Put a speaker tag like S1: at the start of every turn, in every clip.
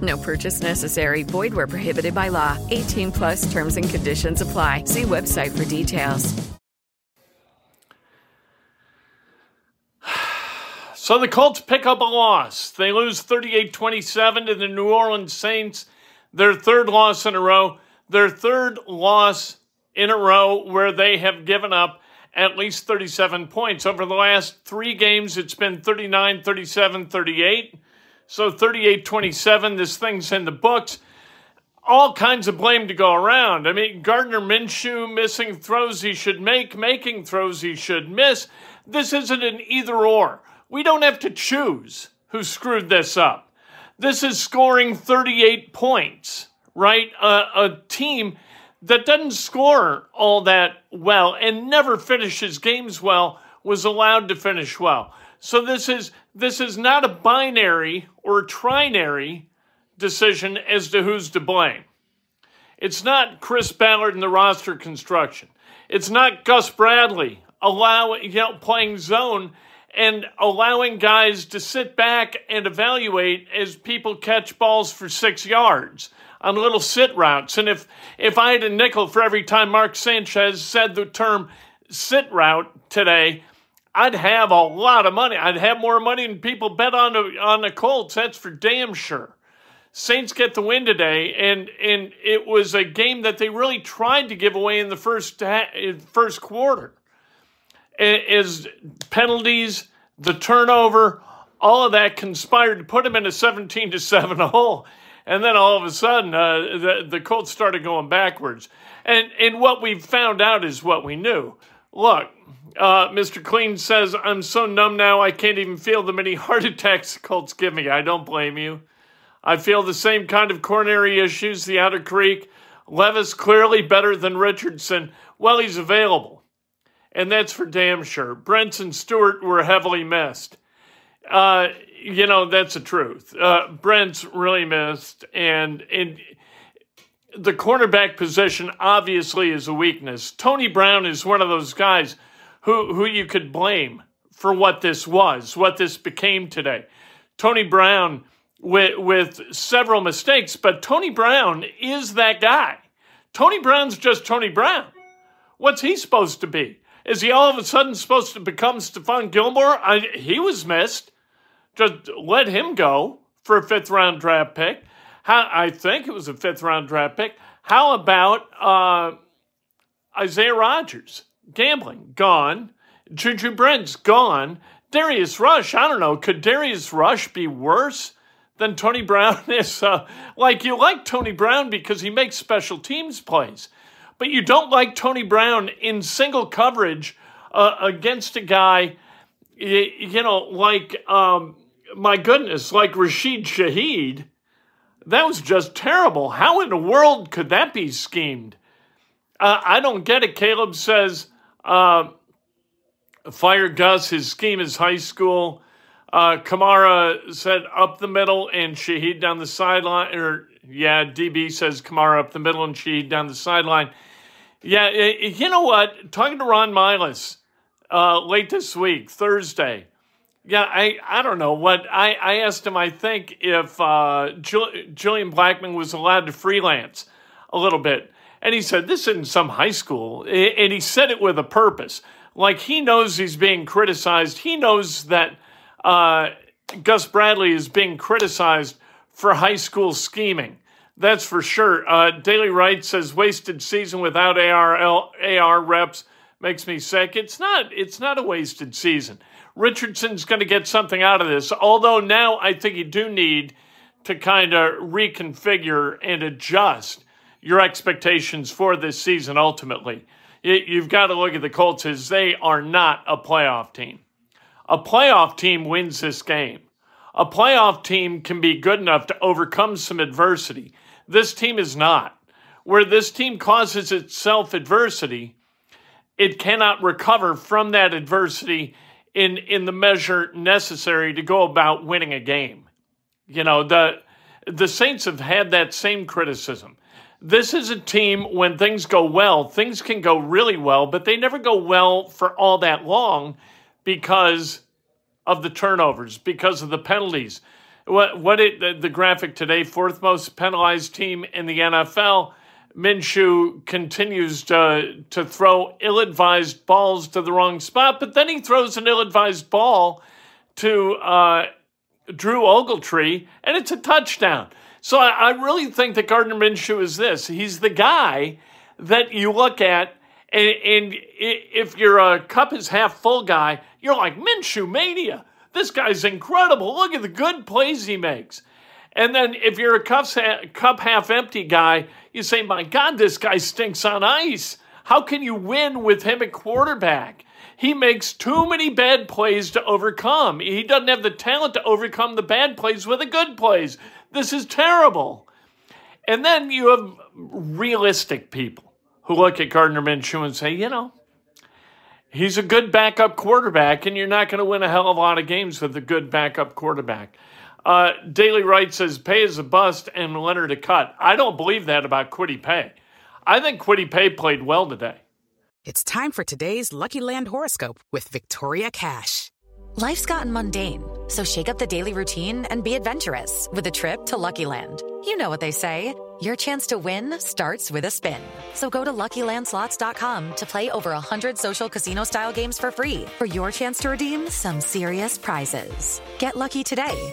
S1: No purchase necessary. Void where prohibited by law. 18 plus terms and conditions apply. See website for details.
S2: So the Colts pick up a loss. They lose 38 27 to the New Orleans Saints, their third loss in a row, their third loss in a row where they have given up at least 37 points. Over the last three games, it's been 39 37 38. So 38 27, this thing's in the books. All kinds of blame to go around. I mean, Gardner Minshew missing throws he should make, making throws he should miss. This isn't an either or. We don't have to choose who screwed this up. This is scoring 38 points, right? Uh, a team that doesn't score all that well and never finishes games well was allowed to finish well. So this is this is not a binary or trinary decision as to who's to blame. It's not Chris Ballard in the roster construction. It's not Gus Bradley allowing you know playing zone and allowing guys to sit back and evaluate as people catch balls for six yards on little sit routes. And if if I had a nickel for every time Mark Sanchez said the term sit route today, I'd have a lot of money. I'd have more money than people bet on the on the Colts. That's for damn sure. Saints get the win today, and and it was a game that they really tried to give away in the first first quarter. Is penalties, the turnover, all of that conspired to put them in a seventeen to seven hole, and then all of a sudden uh, the the Colts started going backwards. And and what we found out is what we knew. Look, uh, Mr. Clean says, I'm so numb now I can't even feel the many heart attacks Colts give me. I don't blame you. I feel the same kind of coronary issues, the Outer Creek. Levis clearly better than Richardson. Well, he's available. And that's for damn sure. Brents and Stewart were heavily missed. Uh, you know, that's the truth. Uh, Brents really missed. And, and the cornerback position obviously is a weakness. Tony Brown is one of those guys who, who you could blame for what this was, what this became today. Tony Brown with, with several mistakes, but Tony Brown is that guy. Tony Brown's just Tony Brown. What's he supposed to be? Is he all of a sudden supposed to become Stephon Gilmore? I, he was missed. Just let him go for a fifth round draft pick. How, I think it was a fifth round draft pick. How about uh, Isaiah Rodgers? Gambling, gone. Juju Brents gone. Darius Rush, I don't know. Could Darius Rush be worse than Tony Brown is? Uh, like, you like Tony Brown because he makes special teams plays, but you don't like Tony Brown in single coverage uh, against a guy, you, you know, like, um, my goodness, like Rashid Shaheed. That was just terrible. How in the world could that be schemed? Uh, I don't get it. Caleb says, uh, fire Gus. His scheme is high school. Uh, Kamara said up the middle and Shaheed down the sideline. Or, yeah, DB says Kamara up the middle and Shaheed down the sideline. Yeah, you know what? Talking to Ron Miles uh, late this week, Thursday. Yeah, I, I don't know what I, I asked him. I think if uh, Julian Blackmon was allowed to freelance a little bit, and he said this isn't some high school, and he said it with a purpose. Like he knows he's being criticized. He knows that uh, Gus Bradley is being criticized for high school scheming. That's for sure. Uh, Daily Wright says wasted season without ARL, AR reps makes me sick. It's not. It's not a wasted season. Richardson's going to get something out of this. Although now I think you do need to kind of reconfigure and adjust your expectations for this season. Ultimately, you've got to look at the Colts as they are not a playoff team. A playoff team wins this game. A playoff team can be good enough to overcome some adversity. This team is not. Where this team causes itself adversity, it cannot recover from that adversity in in the measure necessary to go about winning a game. You know, the the Saints have had that same criticism. This is a team when things go well, things can go really well, but they never go well for all that long because of the turnovers, because of the penalties. What what it the, the graphic today, fourth most penalized team in the NFL Minshew continues to, to throw ill advised balls to the wrong spot, but then he throws an ill advised ball to uh, Drew Ogletree, and it's a touchdown. So I, I really think that Gardner Minshew is this. He's the guy that you look at, and, and if you're a cup is half full guy, you're like, Minshew mania. This guy's incredible. Look at the good plays he makes. And then if you're a cup half empty guy, you say, my God, this guy stinks on ice. How can you win with him at quarterback? He makes too many bad plays to overcome. He doesn't have the talent to overcome the bad plays with the good plays. This is terrible. And then you have realistic people who look at Gardner Minshew and say, you know, he's a good backup quarterback, and you're not going to win a hell of a lot of games with a good backup quarterback. Uh, Daily Wright says Paye is a bust and Leonard a cut. I don't believe that about Kwity Paye. I think Kwity Paye played well today.
S3: It's time for today's Lucky Land horoscope with Victoria Cash. Life's gotten mundane, so shake up the daily routine and be adventurous with a trip to Lucky Land. You know what they say. Your chance to win starts with a spin. So go to LuckyLandSlots.com to play over 100 social casino-style games for free for your chance to redeem some serious prizes. Get lucky today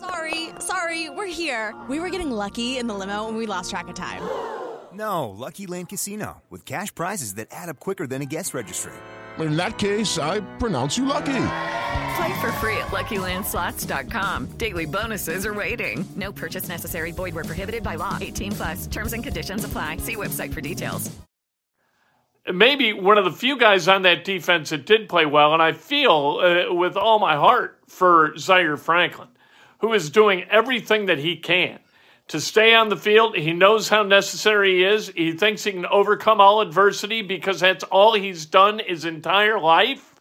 S4: Sorry, sorry, we're here. We were getting lucky in the limo and we lost track of time.
S5: No, Lucky Land Casino, with cash prizes that add up quicker than a guest registry.
S6: In that case, I pronounce you lucky.
S1: Play for free at LuckyLandSlots.com. Daily bonuses are waiting. No purchase necessary. Void where prohibited by law. 18 plus. Terms and conditions apply. See website for details.
S2: Maybe one of the few guys on that defense that did play well, and I feel uh, with all my heart for Zaire Franklin who is doing everything that he can to stay on the field. He knows how necessary he is. He thinks he can overcome all adversity because that's all he's done his entire life.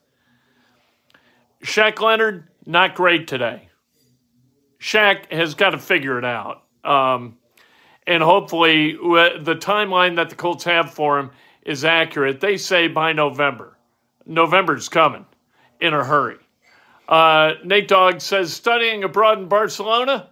S2: Shaq Leonard, not great today. Shaq has got to figure it out. Um, and hopefully, the timeline that the Colts have for him is accurate. They say by November. November's coming in a hurry. Uh, Nate Dogg says studying abroad in Barcelona.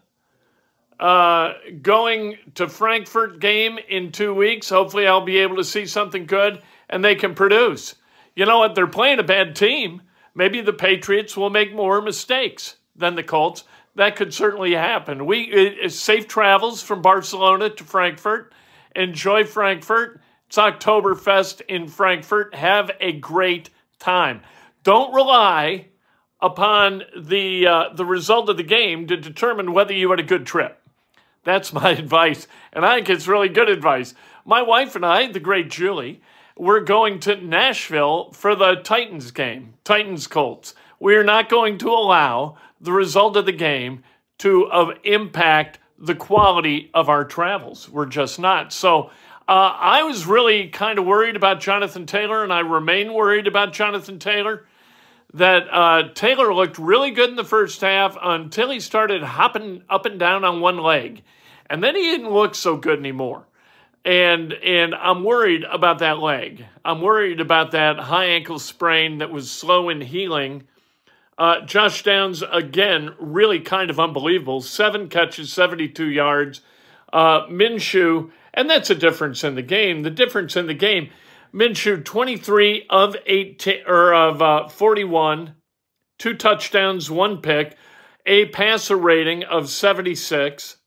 S2: Uh, going to Frankfurt game in two weeks. Hopefully, I'll be able to see something good and they can produce. You know what? They're playing a bad team. Maybe the Patriots will make more mistakes than the Colts. That could certainly happen. We it, safe travels from Barcelona to Frankfurt. Enjoy Frankfurt. It's Oktoberfest in Frankfurt. Have a great time. Don't rely upon the uh, the result of the game to determine whether you had a good trip. That's my advice, and I think it's really good advice. My wife and I, the great Julie, we're going to Nashville for the Titans game, Titans Colts. We are not going to allow the result of the game to uh, impact the quality of our travels. We're just not. So uh, I was really kind of worried about Jonathan Taylor, and I remain worried about Jonathan Taylor. That uh, Taylor looked really good in the first half until he started hopping up and down on one leg, and then he didn't look so good anymore. And and I'm worried about that leg. I'm worried about that high ankle sprain that was slow in healing. Uh, Josh Downs again, really kind of unbelievable. Seven catches, 72 yards. Uh, Minshew and that's a difference in the game. The difference in the game, Minshew 23 of 18 or of uh, 41, two touchdowns, one pick, a passer rating of 76.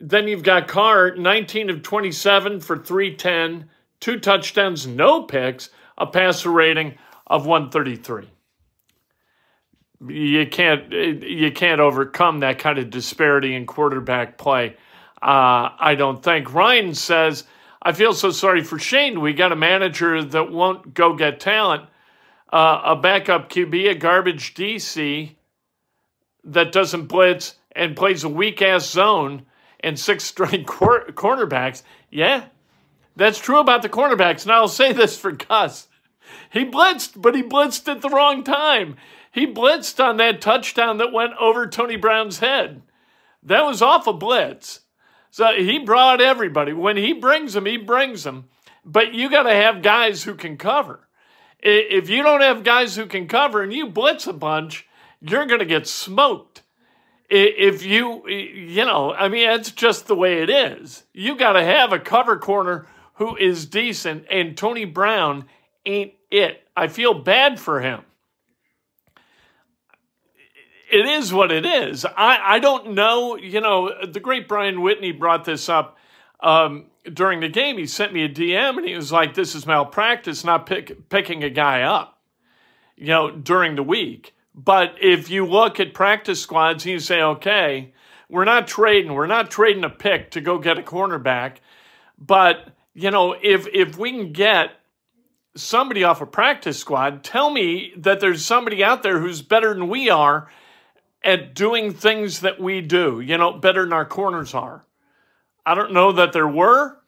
S2: Then you've got Carr 19 of 27 for 310, two touchdowns, no picks, a passer rating of 133 you can't you can't overcome that kind of disparity in quarterback play. Uh, I don't think. Ryan says, I feel so sorry for Shane. We got a manager that won't go get talent, uh, a backup QB, a garbage DC that doesn't blitz and plays a weak ass zone and six straight cor- cornerbacks. Yeah, that's true about the cornerbacks. And I'll say this for Gus. He blitzed, but he blitzed at the wrong time. He blitzed on that touchdown that went over Tony Brown's head. That was off a blitz. So he brought everybody. When he brings them, he brings them. But you got to have guys who can cover. If you don't have guys who can cover and you blitz a bunch, you're going to get smoked. If you, you know, I mean, it's just the way it is. You got to have a cover corner who is decent, and Tony Brown ain't it. I feel bad for him it is what it is. I, I don't know. You know, the great Brian Whitney brought this up um, during the game. He sent me a DM and he was like, This is malpractice, not pick, picking a guy up, you know, during the week. But if you look at practice squads, you say, Okay, we're not trading. We're not trading a pick to go get a cornerback. But, you know, if if we can get somebody off a practice squad, tell me that there's somebody out there who's better than we are at doing things that we do, you know, better than our corners are. I don't know that there were.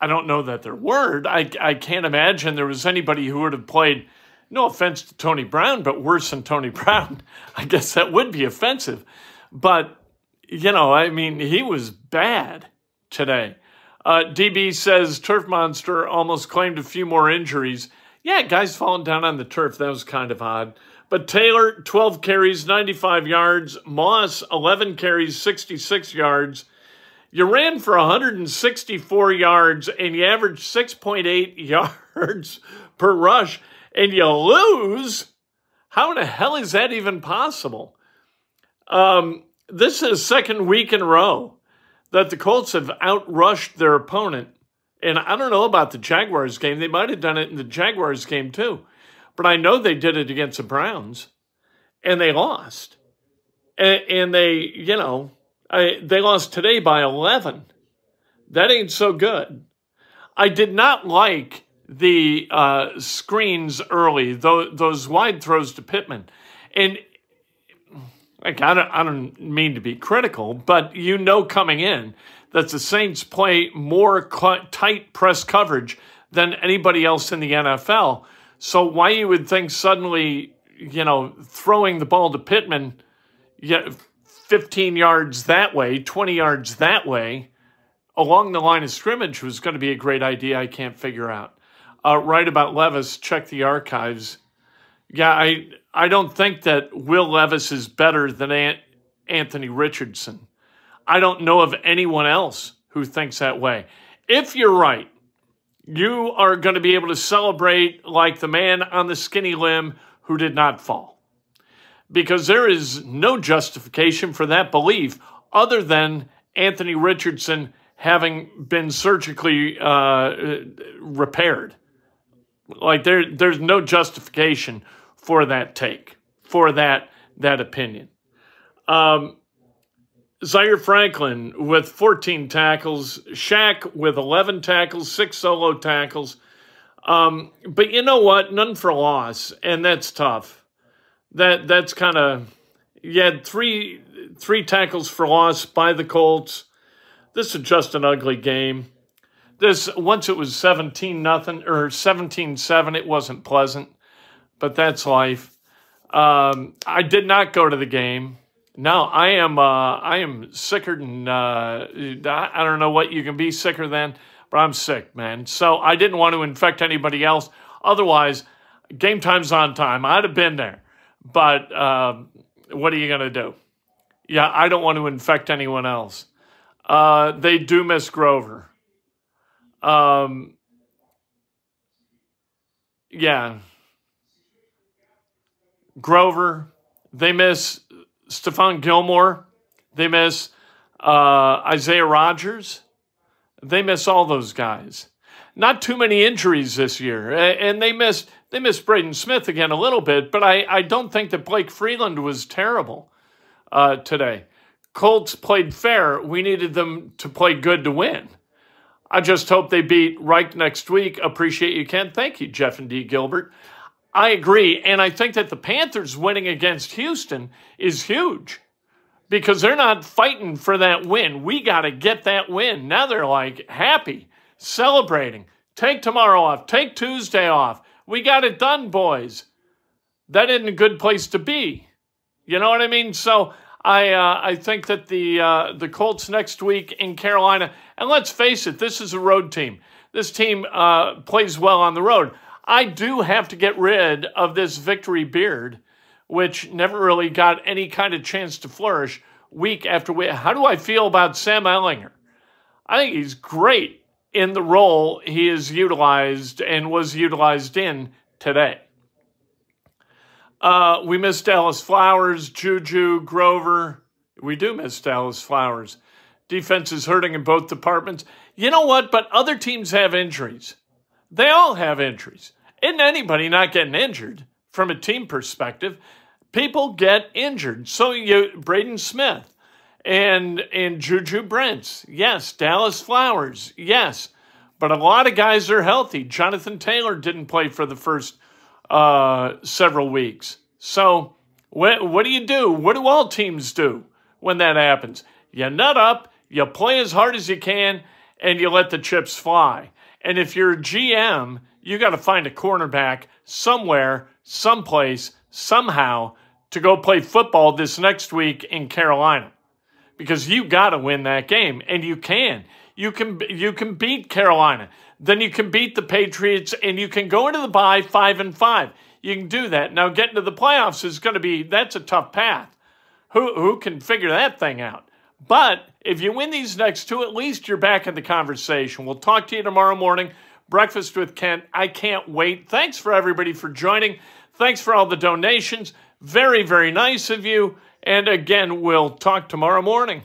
S2: I don't know that there were. I, I can't imagine there was anybody who would have played, no offense to Tony Brown, but worse than Tony Brown. I guess that would be offensive. But, you know, I mean, he was bad today. Uh, DB says Turf Monster almost claimed a few more injuries. Yeah, guys falling down on the turf. That was kind of odd. But Taylor, 12 carries, 95 yards. Moss, 11 carries, 66 yards. You ran for 164 yards and you averaged 6.8 yards per rush, and you lose. How in the hell is that even possible? Um, this is second week in a row that the Colts have outrushed their opponent. And I don't know about the Jaguars game. They might have done it in the Jaguars game too. But I know they did it against the Browns, and they lost. And, and they, you know, I, they lost today by 11. That ain't so good. I did not like the uh, screens early, those, those wide throws to Pittman. And like, I don't, I don't mean to be critical, but you know coming in that the Saints play more tight press coverage than anybody else in the NFL. So why you would think suddenly, you know, throwing the ball to Pittman, yeah, 15 yards that way, 20 yards that way, along the line of scrimmage was going to be a great idea. I can't figure out. Uh, right about Levis, check the archives. Yeah, I I don't think that Will Levis is better than Ant- Anthony Richardson. I don't know of anyone else who thinks that way. If you're right, you are going to be able to celebrate like the man on the skinny limb who did not fall. Because there is no justification for that belief other than Anthony Richardson having been surgically uh, repaired. Like there, there's no justification for that take, for that that opinion. Um, Zaire Franklin with 14 tackles, Shaq with 11 tackles, six solo tackles. Um, but you know what? None for loss, and that's tough. That that's kind of You had three three tackles for loss by the Colts. This is just an ugly game. This once it was 17 nothing or 17-7, it wasn't pleasant, but that's life. Um, I did not go to the game. No, I am. Uh, I am sicker than. Uh, I don't know what you can be sicker than, but I'm sick, man. So I didn't want to infect anybody else. Otherwise, game time's on time. I'd have been there, but uh, what are you gonna do? Yeah, I don't want to infect anyone else. Uh, they do miss Grover. Um, yeah. Grover, they miss Stephon Gilmore. They miss uh, Isaiah Rodgers. They miss all those guys. Not too many injuries this year, and they missed they missed Braden Smith again a little bit. But I, I don't think that Blake Freeland was terrible uh, today. Colts played fair. We needed them to play good to win. I just hope they beat Reich next week. Appreciate you, Ken. Thank you, Jeff and D. Gilbert. I agree. And I think that the Panthers winning against Houston is huge because they're not fighting for that win. We got to get that win. Now they're like happy, celebrating. Take tomorrow off, take Tuesday off. We got it done, boys. That isn't a good place to be. You know what I mean? So I uh, I think that the uh, the Colts next week in Carolina, and let's face it, this is a road team. This team uh, plays well on the road. I do have to get rid of this victory beard, which never really got any kind of chance to flourish week after week. How do I feel about Sam Ehlinger? I think he's great in the role he is utilized and was utilized in today. Uh, we miss Dallas Flowers, Juju, Grover. We do miss Dallas Flowers. Defense is hurting in both departments. You know what? But other teams have injuries. They all have injuries. Isn't anybody not getting injured from a team perspective? People get injured. So you Braden Smith and and Juju Brents, yes. Dallas Flowers, yes. But a lot of guys are healthy. Jonathan Taylor didn't play for the first uh, several weeks. So what what do you do? What do all teams do when that happens? You nut up, you play as hard as you can, and you let the chips fly. And if you're a GM, you got to find a cornerback somewhere, someplace, somehow to go play football this next week in Carolina. Because you got to win that game and you can. You can you can beat Carolina. Then you can beat the Patriots and you can go into the bye 5 and 5. You can do that. Now getting to the playoffs is going to be that's a tough path. Who who can figure that thing out? But if you win these next two, at least you're back in the conversation. We'll talk to you tomorrow morning. Breakfast with Kent. I can't wait. Thanks for everybody for joining. Thanks for all the donations. Very, very nice of you. And again, we'll talk tomorrow morning.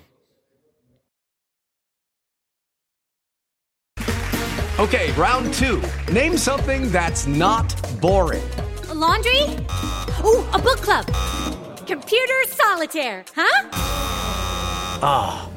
S7: Okay, round two. Name something that's not boring.
S8: A laundry? Ooh, a book club. Computer solitaire, huh?
S7: Ah, oh,